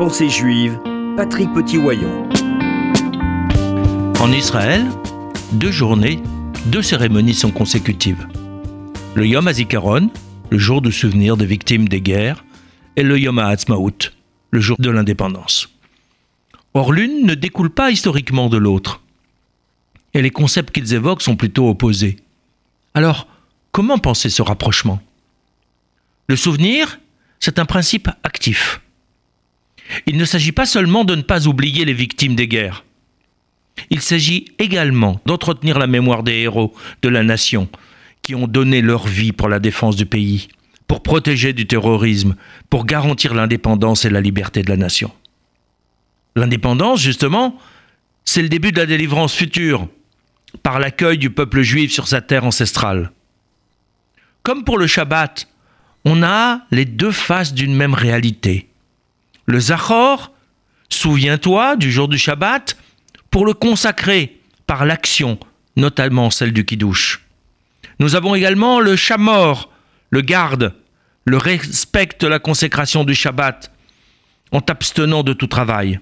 Pensée juive, Patrick Petit-Wayon. En Israël, deux journées, deux cérémonies sont consécutives. Le Yom HaZikaron, le jour du souvenir des victimes des guerres, et le Yom HaAtzmaut, le jour de l'indépendance. Or, l'une ne découle pas historiquement de l'autre. Et les concepts qu'ils évoquent sont plutôt opposés. Alors, comment penser ce rapprochement? Le souvenir, c'est un principe actif. Il ne s'agit pas seulement de ne pas oublier les victimes des guerres. Il s'agit également d'entretenir la mémoire des héros de la nation qui ont donné leur vie pour la défense du pays, pour protéger du terrorisme, pour garantir l'indépendance et la liberté de la nation. L'indépendance, justement, c'est le début de la délivrance future, par l'accueil du peuple juif sur sa terre ancestrale. Comme pour le Shabbat, on a les deux faces d'une même réalité. Le Zachor, souviens-toi du jour du Shabbat, pour le consacrer par l'action, notamment celle du Kiddush. Nous avons également le Shamor, le garde, le respecte la consécration du Shabbat en t'abstenant de tout travail.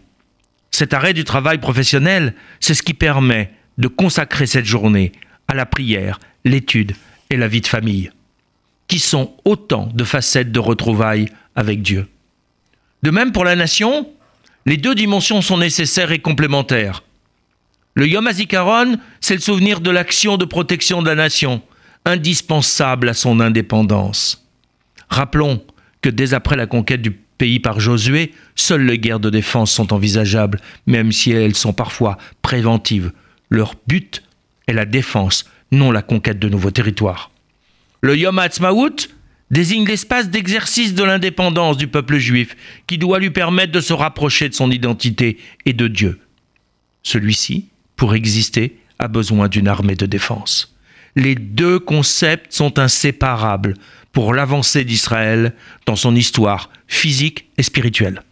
Cet arrêt du travail professionnel, c'est ce qui permet de consacrer cette journée à la prière, l'étude et la vie de famille, qui sont autant de facettes de retrouvailles avec Dieu. De même pour la nation, les deux dimensions sont nécessaires et complémentaires. Le Yom HaZikaron, c'est le souvenir de l'action de protection de la nation, indispensable à son indépendance. Rappelons que dès après la conquête du pays par Josué, seules les guerres de défense sont envisageables, même si elles sont parfois préventives. Leur but est la défense, non la conquête de nouveaux territoires. Le Yom désigne l'espace d'exercice de l'indépendance du peuple juif, qui doit lui permettre de se rapprocher de son identité et de Dieu. Celui-ci, pour exister, a besoin d'une armée de défense. Les deux concepts sont inséparables pour l'avancée d'Israël dans son histoire physique et spirituelle.